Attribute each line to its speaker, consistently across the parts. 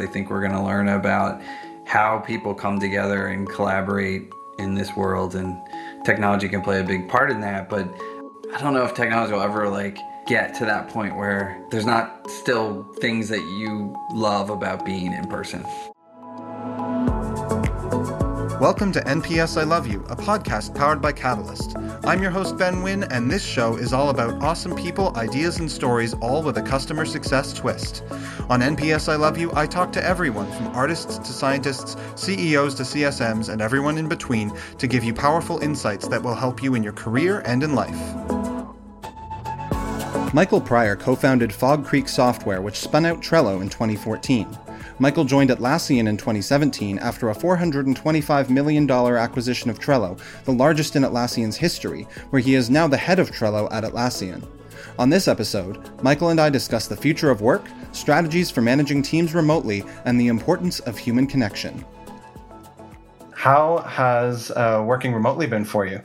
Speaker 1: I think we're going to learn about how people come together and collaborate in this world, and technology can play a big part in that. But I don't know if technology will ever like get to that point where there's not still things that you love about being in person.
Speaker 2: Welcome to NPS I Love You, a podcast powered by Catalyst. I'm your host, Ben Wynn, and this show is all about awesome people, ideas, and stories, all with a customer success twist. On NPS I Love You, I talk to everyone from artists to scientists, CEOs to CSMs, and everyone in between to give you powerful insights that will help you in your career and in life. Michael Pryor co founded Fog Creek Software, which spun out Trello in 2014. Michael joined Atlassian in 2017 after a $425 million acquisition of Trello, the largest in Atlassian's history, where he is now the head of Trello at Atlassian. On this episode, Michael and I discuss the future of work, strategies for managing teams remotely, and the importance of human connection. How has uh, working remotely been for you?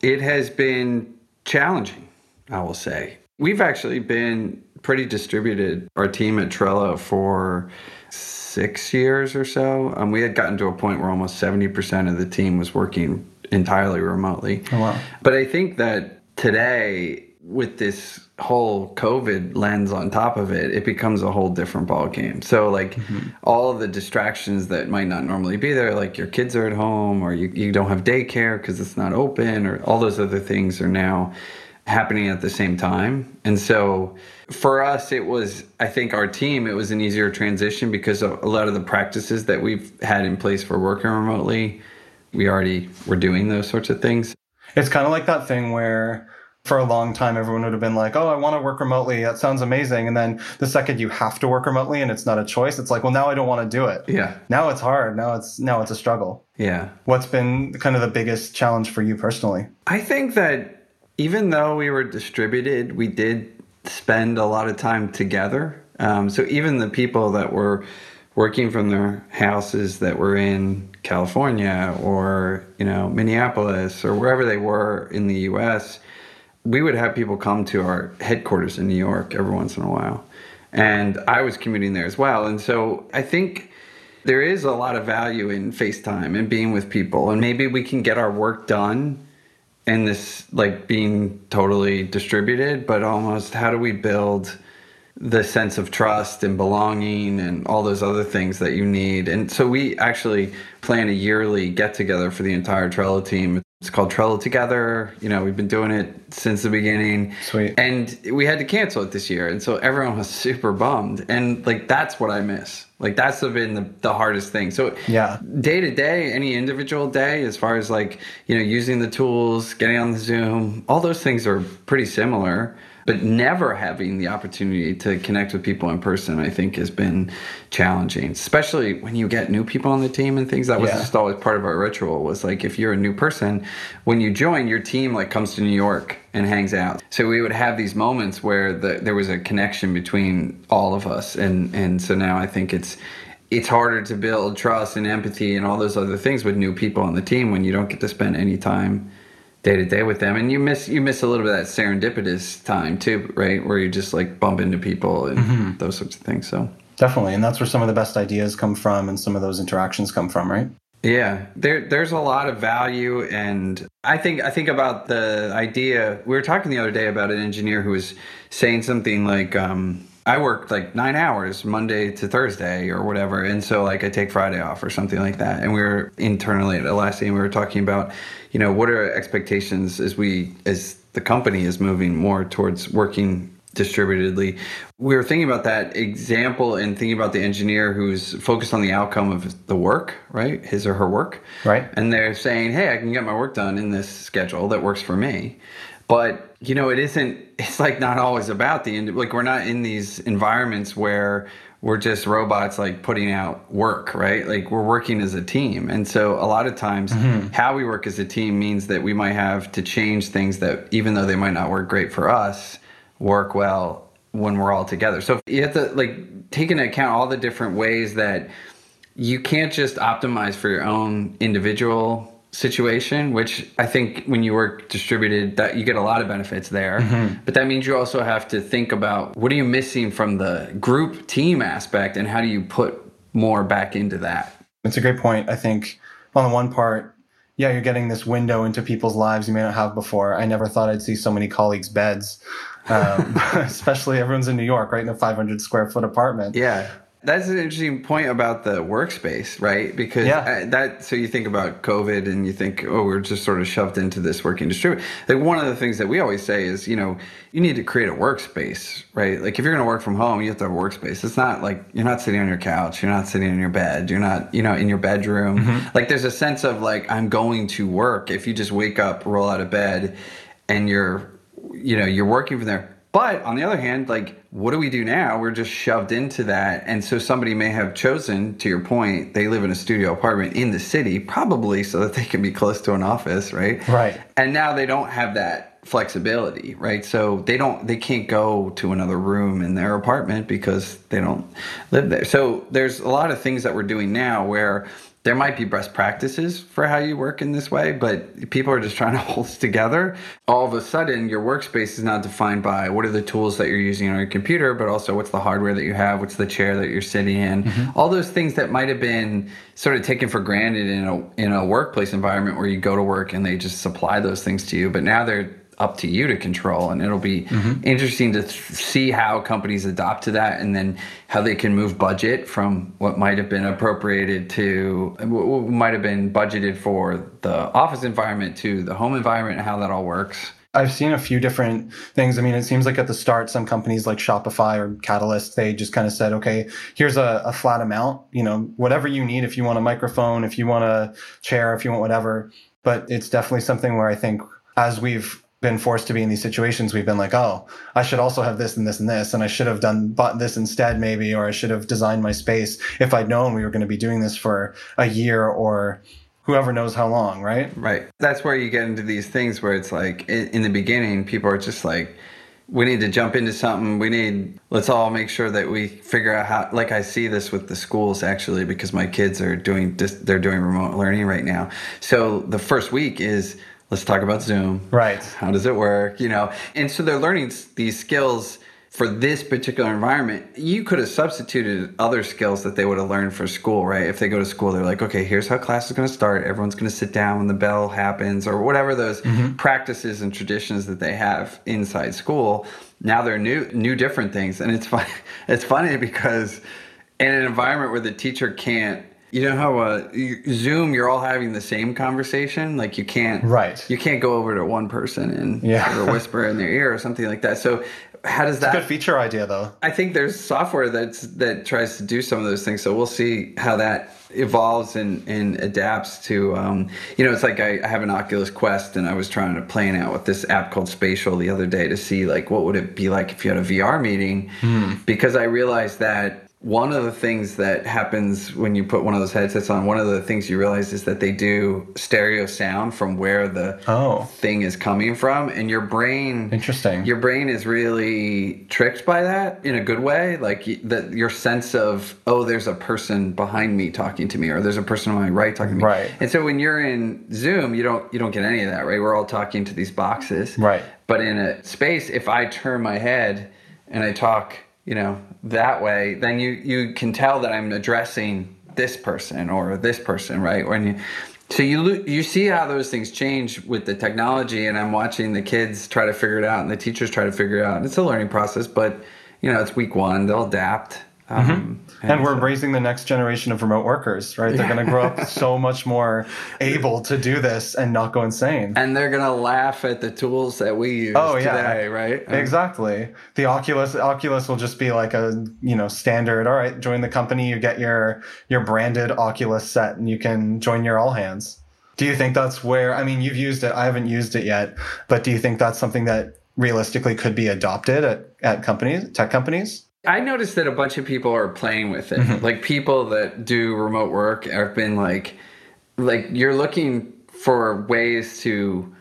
Speaker 1: It has been challenging, I will say. We've actually been pretty distributed, our team at Trello, for six years or so. Um, we had gotten to a point where almost 70% of the team was working entirely remotely.
Speaker 2: Oh, wow.
Speaker 1: But I think that today, with this whole COVID lens on top of it, it becomes a whole different ball game. So like mm-hmm. all of the distractions that might not normally be there, like your kids are at home or you, you don't have daycare because it's not open or all those other things are now happening at the same time. And so for us, it was, I think our team, it was an easier transition because a lot of the practices that we've had in place for working remotely, we already were doing those sorts of things.
Speaker 2: It's kind of like that thing where for a long time everyone would have been like, "Oh, I want to work remotely. That sounds amazing." And then the second you have to work remotely and it's not a choice, it's like, "Well, now I don't want to do it."
Speaker 1: Yeah.
Speaker 2: Now it's hard. Now it's now it's a struggle.
Speaker 1: Yeah.
Speaker 2: What's been kind of the biggest challenge for you personally?
Speaker 1: I think that even though we were distributed, we did spend a lot of time together. Um, so even the people that were working from their houses that were in California or you know Minneapolis or wherever they were in the U.S., we would have people come to our headquarters in New York every once in a while, and I was commuting there as well. And so I think there is a lot of value in FaceTime and being with people, and maybe we can get our work done and this like being totally distributed, but almost how do we build the sense of trust and belonging and all those other things that you need. And so we actually plan a yearly get together for the entire Trello team. It's called Trello Together. You know, we've been doing it since the beginning.
Speaker 2: Sweet.
Speaker 1: And we had to cancel it this year. And so everyone was super bummed. And like, that's what I miss. Like, that's been the, the hardest thing. So,
Speaker 2: yeah,
Speaker 1: day to day, any individual day, as far as like, you know, using the tools, getting on the Zoom, all those things are pretty similar but never having the opportunity to connect with people in person, I think, has been challenging. Especially when you get new people on the team and things. That was yeah. just always part of our ritual. Was like if you're a new person, when you join, your team like comes to New York and hangs out. So we would have these moments where the, there was a connection between all of us, and and so now I think it's it's harder to build trust and empathy and all those other things with new people on the team when you don't get to spend any time day to day with them and you miss you miss a little bit of that serendipitous time too right where you just like bump into people and mm-hmm. those sorts of things so
Speaker 2: definitely and that's where some of the best ideas come from and some of those interactions come from right
Speaker 1: yeah there there's a lot of value and i think i think about the idea we were talking the other day about an engineer who was saying something like um, I work like nine hours Monday to Thursday or whatever. And so like I take Friday off or something like that. And we were internally at Atlassian, we were talking about, you know, what are expectations as we, as the company is moving more towards working distributedly. We were thinking about that example and thinking about the engineer who's focused on the outcome of the work, right? His or her work.
Speaker 2: Right.
Speaker 1: And they're saying, hey, I can get my work done in this schedule that works for me. But you know, it isn't. It's like not always about the end. Like we're not in these environments where we're just robots like putting out work, right? Like we're working as a team. And so a lot of times mm-hmm. how we work as a team means that we might have to change things that even though they might not work great for us, work well when we're all together. So you have to like take into account all the different ways that you can't just optimize for your own individual situation, which I think when you work distributed, that you get a lot of benefits there. Mm-hmm. But that means you also have to think about what are you missing from the group team aspect, and how do you put more back into that.
Speaker 2: It's a great point. I think on the one part, yeah, you're getting this window into people's lives you may not have before. I never thought I'd see so many colleagues' beds, um, especially everyone's in New York, right in a 500 square foot apartment.
Speaker 1: Yeah. That's an interesting point about the workspace, right? Because yeah. that so you think about COVID and you think, oh, we're just sort of shoved into this working distributed. Like one of the things that we always say is, you know, you need to create a workspace, right? Like if you're going to work from home, you have to have a workspace. It's not like you're not sitting on your couch, you're not sitting in your bed, you're not, you know, in your bedroom. Mm-hmm. Like there's a sense of like I'm going to work. If you just wake up, roll out of bed, and you're, you know, you're working from there but on the other hand, like, what do we do now? We're just shoved into that. And so somebody may have chosen, to your point, they live in a studio apartment in the city, probably so that they can be close to an office, right?
Speaker 2: Right.
Speaker 1: And now they don't have that flexibility, right? So they don't, they can't go to another room in their apartment because they don't live there. So there's a lot of things that we're doing now where, there might be best practices for how you work in this way, but people are just trying to hold together. All of a sudden, your workspace is not defined by what are the tools that you're using on your computer, but also what's the hardware that you have, what's the chair that you're sitting in, mm-hmm. all those things that might have been sort of taken for granted in a in a workplace environment where you go to work and they just supply those things to you, but now they're up to you to control and it'll be mm-hmm. interesting to th- see how companies adopt to that and then how they can move budget from what might have been appropriated to what might have been budgeted for the office environment to the home environment and how that all works
Speaker 2: I've seen a few different things. I mean, it seems like at the start, some companies like Shopify or Catalyst, they just kind of said, okay, here's a, a, flat amount, you know, whatever you need. If you want a microphone, if you want a chair, if you want whatever. But it's definitely something where I think as we've been forced to be in these situations, we've been like, oh, I should also have this and this and this, and I should have done bought this instead, maybe, or I should have designed my space if I'd known we were going to be doing this for a year or whoever knows how long, right?
Speaker 1: Right. That's where you get into these things where it's like in the beginning, people are just like, we need to jump into something. We need, let's all make sure that we figure out how, like I see this with the schools actually, because my kids are doing, they're doing remote learning right now. So the first week is, let's talk about Zoom.
Speaker 2: Right.
Speaker 1: How does it work? You know, and so they're learning these skills for this particular environment. You could have substituted other skills that they would have learned for school, right? If they go to school, they're like, okay, here's how class is going to start. Everyone's going to sit down when the bell happens, or whatever those mm-hmm. practices and traditions that they have inside school. Now they're new, new different things, and it's fun. It's funny because in an environment where the teacher can't you know how uh, Zoom, you're all having the same conversation. Like you can't,
Speaker 2: right?
Speaker 1: You can't go over to one person and
Speaker 2: yeah.
Speaker 1: sort of whisper in their ear or something like that. So how does that?
Speaker 2: good feature idea though.
Speaker 1: I think there's software that's that tries to do some of those things. So we'll see how that evolves and, and adapts to. Um, you know, it's like I, I have an Oculus Quest, and I was trying to plan out with this app called Spatial the other day to see like what would it be like if you had a VR meeting, hmm. because I realized that one of the things that happens when you put one of those headsets on, one of the things you realize is that they do stereo sound from where the
Speaker 2: oh.
Speaker 1: thing is coming from, and your brain
Speaker 2: interesting.
Speaker 1: Your brain is really tricked by that in a good way, like that your sense of oh, there's a person behind me talking to me, or there's a person on my right talking to me.
Speaker 2: Right.
Speaker 1: And so when you're in Zoom, you don't you don't get any of that, right? We're all talking to these boxes,
Speaker 2: right?
Speaker 1: But in a space, if I turn my head and I talk you know that way then you you can tell that i'm addressing this person or this person right? When you so you you see how those things change with the technology and i'm watching the kids try to figure it out and the teachers try to figure it out. It's a learning process but you know it's week one they'll adapt
Speaker 2: um, mm-hmm. and, and, we're so. raising the next generation of remote workers, right? They're going to grow up so much more able to do this and not go insane.
Speaker 1: And they're going to laugh at the tools that we use oh, yeah. today, right?
Speaker 2: Exactly. The Oculus Oculus will just be like a, you know, standard, all right, join the company, you get your your branded Oculus set and you can join your all hands. Do you think that's where I mean, you've used it, I haven't used it yet, but do you think that's something that realistically could be adopted at, at companies, tech companies?
Speaker 1: I noticed that a bunch of people are playing with it. Mm-hmm. Like people that do remote work have been like, like you're looking for ways to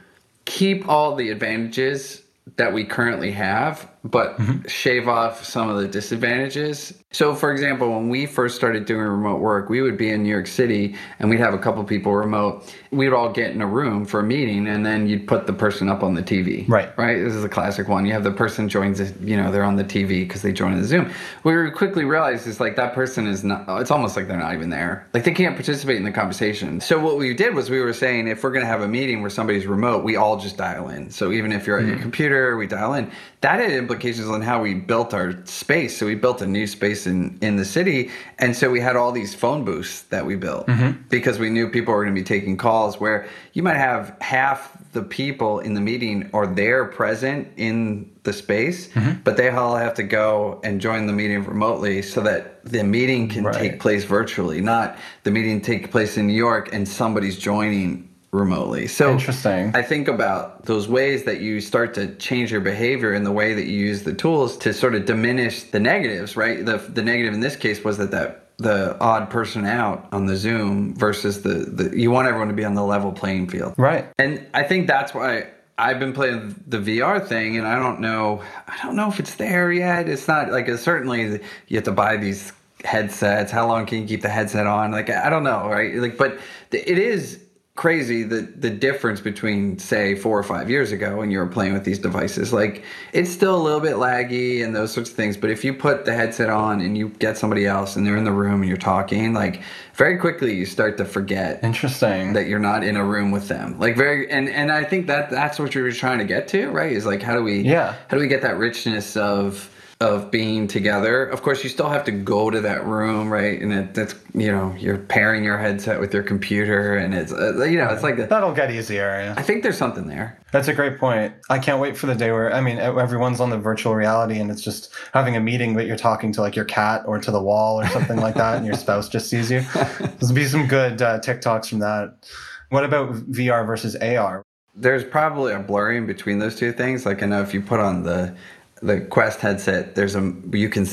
Speaker 1: keep all the advantages that we currently have but mm-hmm. shave off some of the disadvantages. So, for example, when we first started doing remote work, we would be in New York City and we'd have a couple people remote. We'd all get in a room for a meeting and then you'd put the person up on the TV.
Speaker 2: Right.
Speaker 1: Right. This is a classic one. You have the person joins, you know, they're on the TV because they join the Zoom. What we quickly realized is like that person is not, it's almost like they're not even there. Like they can't participate in the conversation. So, what we did was we were saying if we're going to have a meeting where somebody's remote, we all just dial in. So, even if you're at your mm-hmm. computer, we dial in. That had implications on how we built our space. So, we built a new space in, in the city. And so, we had all these phone booths that we built mm-hmm. because we knew people were going to be taking calls where you might have half the people in the meeting are there present in the space, mm-hmm. but they all have to go and join the meeting remotely so that the meeting can
Speaker 2: Right.
Speaker 1: take place virtually, not the meeting take place in New York and somebody's joining remotely. So
Speaker 2: Interesting.
Speaker 1: I think about those ways that you start to change your behavior in the way that you use the tools to sort of diminish the negatives, right? The the negative in this case was that that the odd person out on the Zoom versus the, the you want everyone to be on the level playing field.
Speaker 2: Right.
Speaker 1: And I think that's why I've been playing the VR thing, and I don't know, I don't know if it's there yet. It's not like it's certainly you have to buy these headsets. How long can you keep the headset on? Like I don't know, right? Like, but it is crazy the the difference between say four or five years ago when you were playing with these devices. Like it's still a little bit laggy and those sorts of things. But if you put the headset on and you get somebody else and they're in the room and you're talking, like very quickly you start to forget
Speaker 2: Interesting.
Speaker 1: that you're not in a room with them like very and and i think that that's what you're trying to get to right is like how do we
Speaker 2: Yeah.
Speaker 1: how do we get that richness of of being together of course you still have to go to that room right and it, that's you know you're pairing your headset with your computer and it's uh, you know it's like a,
Speaker 2: That'll get easier.
Speaker 1: i think there's something there
Speaker 2: That's a great point. I can't wait for the day where I mean everyone's on the virtual reality and it's just having a meeting, but you're talking to like your cat or to the wall or something like that, and your spouse just sees you. There'll be some good uh, TikToks from that. What about VR versus AR?
Speaker 1: there's probably a blurring between those two things. Like I know if you put on the the Quest headset, there's a you can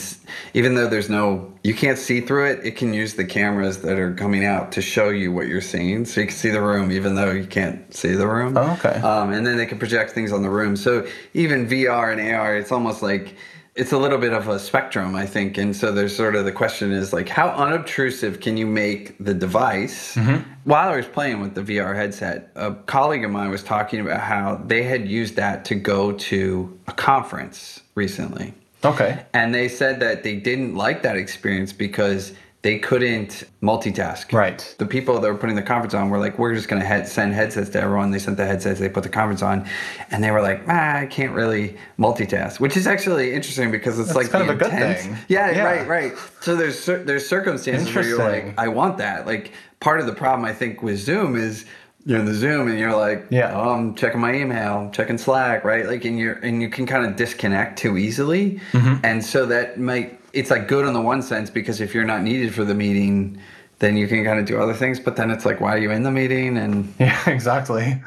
Speaker 1: even though there's no you can't see through it, it can use the cameras that are coming out to show you what you're seeing, so you can see the room even though you can't see the room.
Speaker 2: Oh, okay.
Speaker 1: Um, and then they can project things on the room. So even VR and AR, it's almost like it's a little bit of a spectrum, I think. And so there's sort of the question is like, how unobtrusive can you make the device? Mm-hmm. While I was playing with the VR headset, a colleague of mine was talking about how they had used that to go to a conference recently.
Speaker 2: Okay.
Speaker 1: And they said that they didn't like that experience because they couldn't multitask.
Speaker 2: Right.
Speaker 1: The people that were putting the conference on were like, we're just going to head- send headsets to everyone. They sent the headsets, they put the conference on, and they were like, ah, I can't really multitask, which is actually interesting because it's
Speaker 2: That's
Speaker 1: like
Speaker 2: kind
Speaker 1: the
Speaker 2: of a good thing.
Speaker 1: Yeah,
Speaker 2: Yeah.
Speaker 1: right, right. So there's there's circumstances where you're like, I want that. Like part of the problem I think with Zoom is you're in the Zoom and you're like,
Speaker 2: Yeah.
Speaker 1: oh, I'm checking my email, I'm checking Slack, right? Like, and you're and you can kind of disconnect too easily,
Speaker 2: Mm-hmm.
Speaker 1: and so that might it's like good in the one sense because if you're not needed for the meeting, then you can kind of do other things. But then it's like, why are you in the meeting? And
Speaker 2: Yeah, exactly.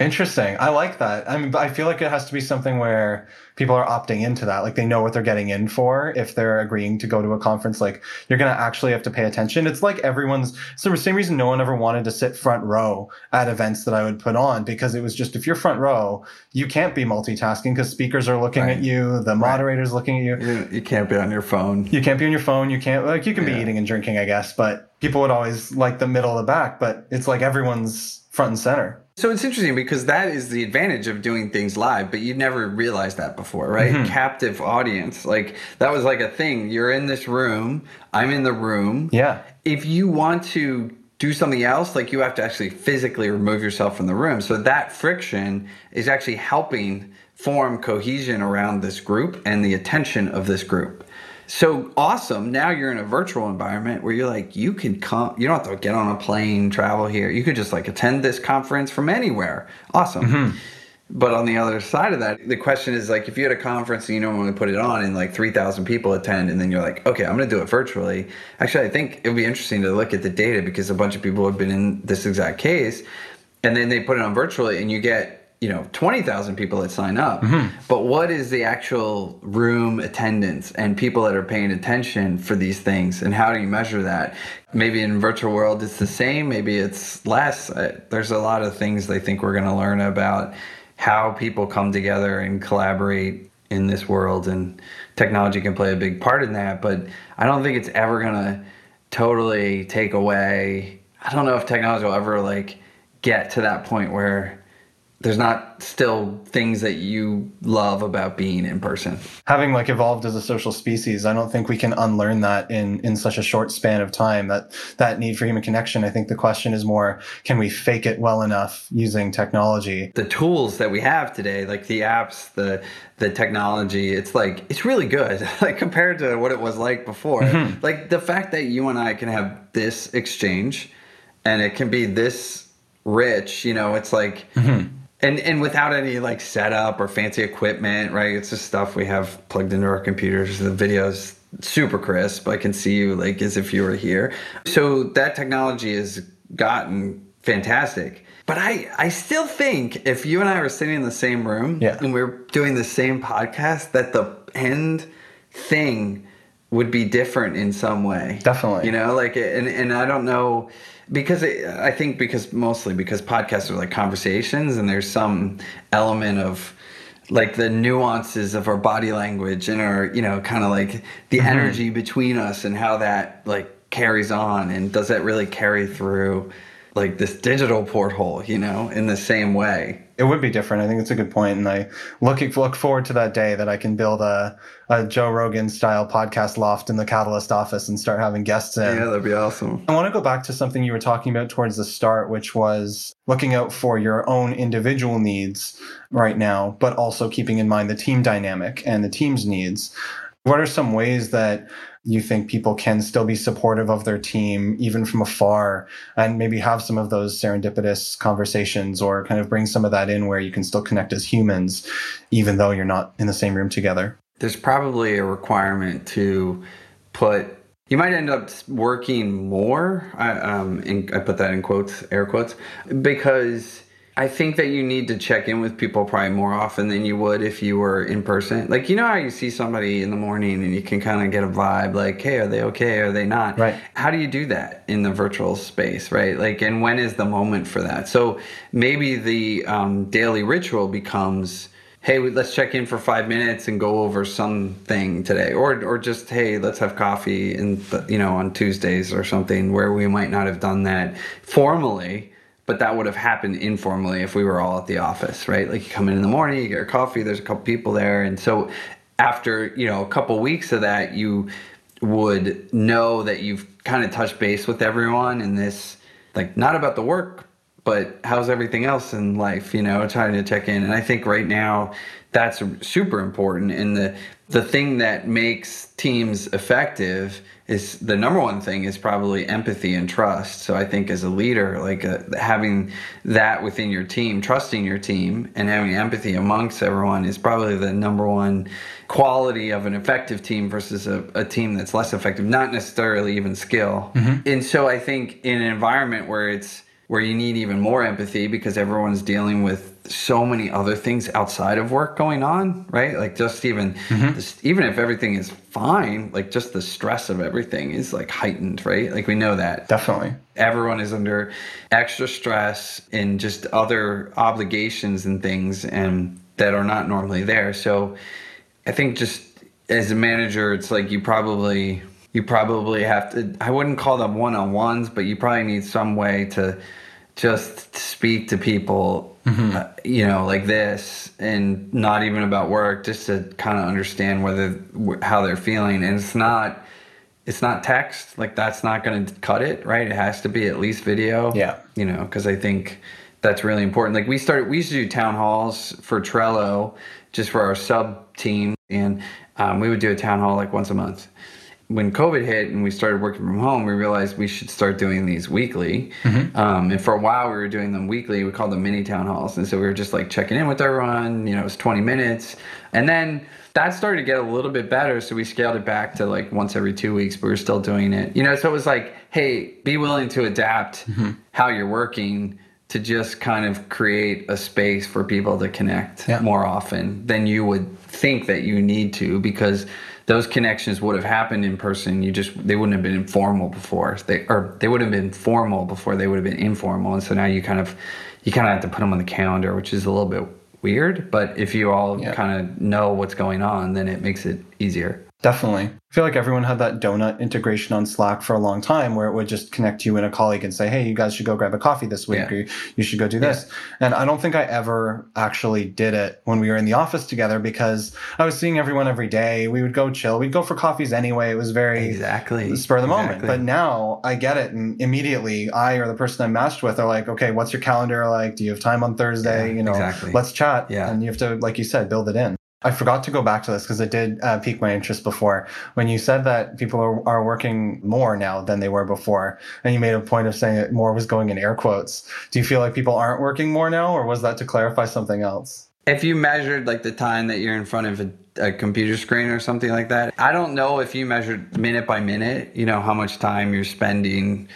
Speaker 2: Interesting. I like that. I mean, I feel like it has to be something where people are opting into that. Like they know what they're getting in for if they're agreeing to go to a conference. Like you're going to actually have to pay attention. It's like everyone's, it's the same reason no one ever wanted to sit front row at events that I would put on because it was just if you're front row, you can't be multitasking because speakers are looking
Speaker 1: Right.
Speaker 2: at you, the moderator's looking at you.
Speaker 1: you, you can't be on your phone.
Speaker 2: You can't be on your phone. You can't like you can be eating and drinking, I guess, but people would always like the middle of the back. But it's like everyone's front and center.
Speaker 1: So it's interesting because that is the advantage of doing things live, but you never realized that before, right?
Speaker 2: Mm-hmm.
Speaker 1: Captive audience. Like that was like a thing. You're in this room, I'm in the room.
Speaker 2: Yeah.
Speaker 1: If you want to do something else, like you have to actually physically remove yourself from the room. So that friction is actually helping form cohesion around this group and the attention of this group. So awesome. Now you're in a virtual environment where you're like, you can come, you don't have to get on a plane, travel here. You could just like attend this conference from anywhere. Awesome. Mm-hmm. But on the other side of that, the question is like, if you had a conference and you normally put it on and like 3,000 people attend, and then you're like, okay, I'm going to do it virtually. Actually, I think it would be interesting to look at the data because a bunch of people have been in this exact case, and then they put it on virtually, and you get you know 20,000 people that sign up. Mm-hmm. But what is the actual room attendance and people that are paying attention for these things and how do you measure that? Maybe in virtual world it's the same, maybe it's less. There's a lot of things they think we're going to learn about how people come together and collaborate in this world, and technology can play a big part in that. But I don't think it's ever gonna totally take away. I don't know if technology will ever like get to that point where there's not still things that you love about being in person.
Speaker 2: Having like evolved as a social species, I don't think we can unlearn that in in such a short span of time. That that need for human connection. I think the question is more, can we fake it well enough using technology?
Speaker 1: The tools that we have today, like the apps, the the technology, it's like it's really good. like compared to what it was like before. Mm-hmm. Like the fact that you and I can have this exchange and it can be this rich, you know, it's like mm-hmm and and without any like setup or fancy equipment, right? It's just stuff we have plugged into our computers. The video's super crisp. I can see you like as if you were here. So that technology has gotten fantastic. But I, I still think if you and I were sitting in the same room
Speaker 2: yeah.
Speaker 1: and we are doing the same podcast, that the end thing would be different in some way.
Speaker 2: Definitely.
Speaker 1: You know, like, and, and I don't know because it, I think because mostly because podcasts are like conversations and there's some element of like the nuances of our body language and our you know kind of like the mm-hmm. energy between us and how that like carries on and does that really carry through like this digital porthole you know in the same way
Speaker 2: it would be different. I think it's a good point, and I look look forward to that day that I can build a, a Joe Rogan style podcast loft in the Catalyst office and start having guests in.
Speaker 1: Yeah, that'd be awesome.
Speaker 2: I want to go back to something you were talking about towards the start, which was looking out for your own individual needs right now, but also keeping in mind the team dynamic and the team's needs. What are some ways that you think people can still be supportive of their team even from afar and maybe have some of those serendipitous conversations or kind of bring some of that in where you can still connect as humans even though you're not in the same room together?
Speaker 1: There's probably a requirement to put you might end up working more I, um, in, I put that in quotes air quotes because I think that you need to check in with people probably more often than you would if you were in person. Like, you know how you see somebody in the morning and you can kind of get a vibe like, hey, are they okay? Are they not?
Speaker 2: Right.
Speaker 1: How do you do that in the virtual space, right? Like, and when is the moment for that? So maybe the um, daily ritual becomes, hey, let's check in for five minutes and go over something today, or or just hey, let's have coffee and you know on Tuesdays or something where we might not have done that formally but that would have happened informally if we were all at the office, right? Like you come in in the morning, you get your coffee, there's a couple people there, and so after you know a couple weeks of that, you would know that you've kind of touched base with everyone in this like not about the work but how's everything else in life you know trying to check in and i think right now that's super important and the the thing that makes teams effective is the number one thing is probably empathy and trust. So I think as a leader, like uh, having that within your team, trusting your team, and having empathy amongst everyone is probably the number one quality of an effective team versus a, a team that's less effective. Not necessarily even skill. Mm-hmm. And so I think in an environment where it's where you need even more empathy because everyone's dealing with so many other things outside of work going on, right? Like just even mm-hmm. this, even if everything is fine, like just the stress of everything is like heightened, right? Like we know that.
Speaker 2: Definitely.
Speaker 1: Everyone is under extra stress and just other obligations and things and that are not normally there. So I think just as a manager, it's like you probably you probably have to I wouldn't call them one-on-ones, but you probably need some way to just speak to people mm-hmm. uh, you know like this and not even about work just to kind of understand whether how they're feeling. And it's not it's not text like that's not going to cut it right? It has to be at least video
Speaker 2: yeah.
Speaker 1: you know because i think that's really important. Like we started we used to do town halls for trello just for our sub team and um, we would do a town hall like once a month when COVID hit and we started working from home, we realized we should start doing these weekly. Mm-hmm. Um, and for a while, we were doing them weekly. We called them mini town halls. And so we were just like checking in with everyone. You know, it was 20 minutes. And then that started to get a little bit better. So we scaled it back to like once every two weeks, but we were still doing it. You know, so it was like, hey, be willing to adapt mm-hmm. how you're working to just kind of create a space for people to connect yeah. more often than you would think that you need to because those connections would have happened in person. You just they wouldn't have been informal before. They or they would have been formal before they would have been informal. And so now you kind of you kind of have to put them on the calendar, which is a little bit weird. But if you all
Speaker 2: Yeah.
Speaker 1: kind of know what's going on, then it makes it easier.
Speaker 2: Definitely. I feel like everyone had that donut integration on Slack for a long time where it would just connect you and a colleague and say, hey, you guys should go grab a coffee this week
Speaker 1: Yeah.
Speaker 2: or you should go do this. And I don't think I ever actually did it when we were in the office together because I was seeing everyone every day. We would go chill. We'd go for coffees anyway. It was very
Speaker 1: Exactly.
Speaker 2: spur of the moment.
Speaker 1: Exactly.
Speaker 2: But now I get it. And immediately I or the person I'm matched with are like, okay, what's your calendar like? Do you have time on Thursday?
Speaker 1: Yeah,
Speaker 2: you know,
Speaker 1: exactly.
Speaker 2: let's chat.
Speaker 1: Yeah.
Speaker 2: And you have to, like you said, build it in. I forgot to go back to this because it did uh, pique my interest before. When you said that people are, are working more now than they were before, and you made a point of saying that more was going in air quotes. Do you feel like people aren't working more now, or was that to clarify something else?
Speaker 1: If you measured like the time that you're in front of a, a computer screen or something like that, I don't know if you measured minute by minute, you know, how much time you're spending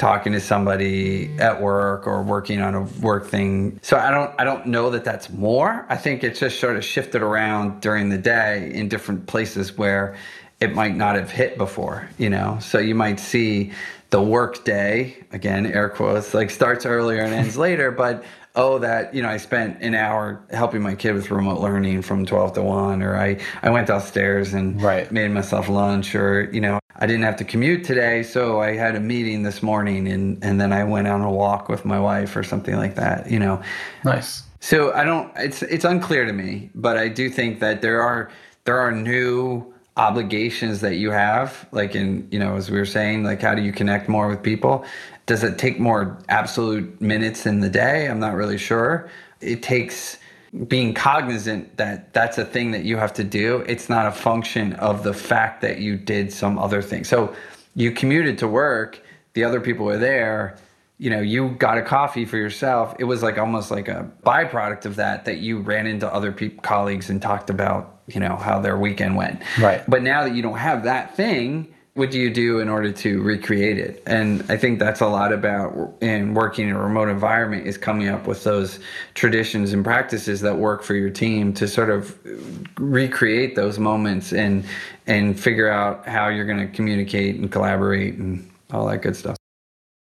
Speaker 1: talking to somebody at work or working on a work thing. So I don't I don't know that that's more. I think it's just sort of shifted around during the day in different places where it might not have hit before, you know. So you might see the work day, again, air quotes, like starts earlier and ends later, but oh that you know i spent an hour helping my kid with remote learning from 12 to 1 or i i went downstairs and
Speaker 2: Right.
Speaker 1: made myself lunch or you know i didn't have to commute today so i had a meeting this morning and and then i went on a walk with my wife or something like that you know
Speaker 2: Nice.
Speaker 1: so I don't. It's it's unclear to me, but I do think that there are there are new obligations that you have. Like in you know, as we were saying, like how do you connect more with people? Does it take more absolute minutes in the day? I'm not really sure. It takes being cognizant that that's a thing that you have to do. It's not a function of the fact that you did some other thing. So you commuted to work. The other people were there you know, you got a coffee for yourself. It was like almost like a byproduct of that that you ran into other people, colleagues, and talked about, you know, how their weekend went.
Speaker 2: Right.
Speaker 1: But now that you don't have that thing, what do you do in order to recreate it? And I think that's a lot about in working in a remote environment is coming up with those traditions and practices that work for your team to sort of recreate those moments and and figure out how you're going to communicate and collaborate and all that good stuff.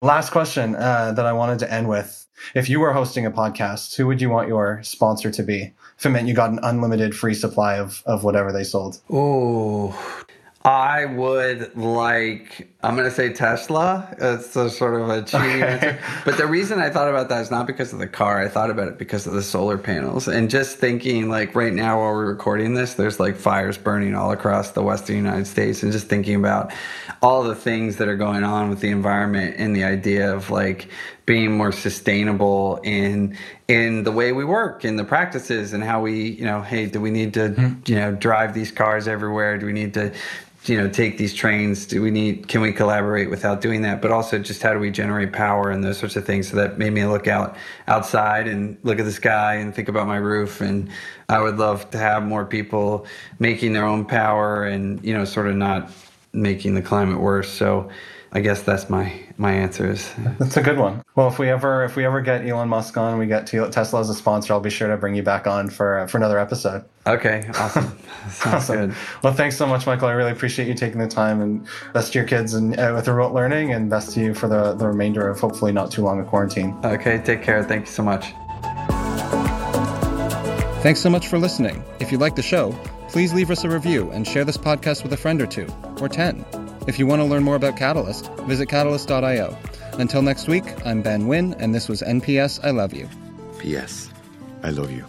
Speaker 2: Last question uh, that I wanted to end with. If you were hosting a podcast, who would you want your sponsor to be? If it meant you got an unlimited free supply of, of whatever they sold.
Speaker 1: Oh, I would like. I'm gonna say Tesla. It's a sort of a cheating answer, but the reason I thought about that is not because of the car. I thought about it because of the solar panels, and just thinking like right now while we're recording this, there's like fires burning all across the western United States, and just thinking about all the things that are going on with the environment and the idea of like being more sustainable in in the way we work in the practices and how we you know hey do we need to mm-hmm. you know drive these cars everywhere do we need to you know take these trains do we need can we collaborate without doing that? But also just how do we generate power and those sorts of things? So that made me look out outside and look at the sky and think about my roof. And i would love to have more people making their own power and you know sort of not making the climate worse. So i guess that's my my answer is
Speaker 2: That's a good one. Well, if we ever if we ever get Elon Musk on, we get Tesla as a sponsor. I'll be sure to bring you back on for uh, for another episode.
Speaker 1: okay awesome sounds
Speaker 2: Awesome.
Speaker 1: good
Speaker 2: Well, thanks so much, Michael. I really appreciate you taking the time and best to your kids and uh, with remote learning, and best to you for the the remainder of hopefully not too long a quarantine.
Speaker 1: okay take care thank you so much
Speaker 2: Thanks so much for listening. If you like the show, please leave us a review and share this podcast with a friend or two, or 10. If you want to learn more about Catalyst, visit catalyst.io. Until next week, I'm Ben Wynn, and this was NPS I Love You.
Speaker 3: P.S. I love you.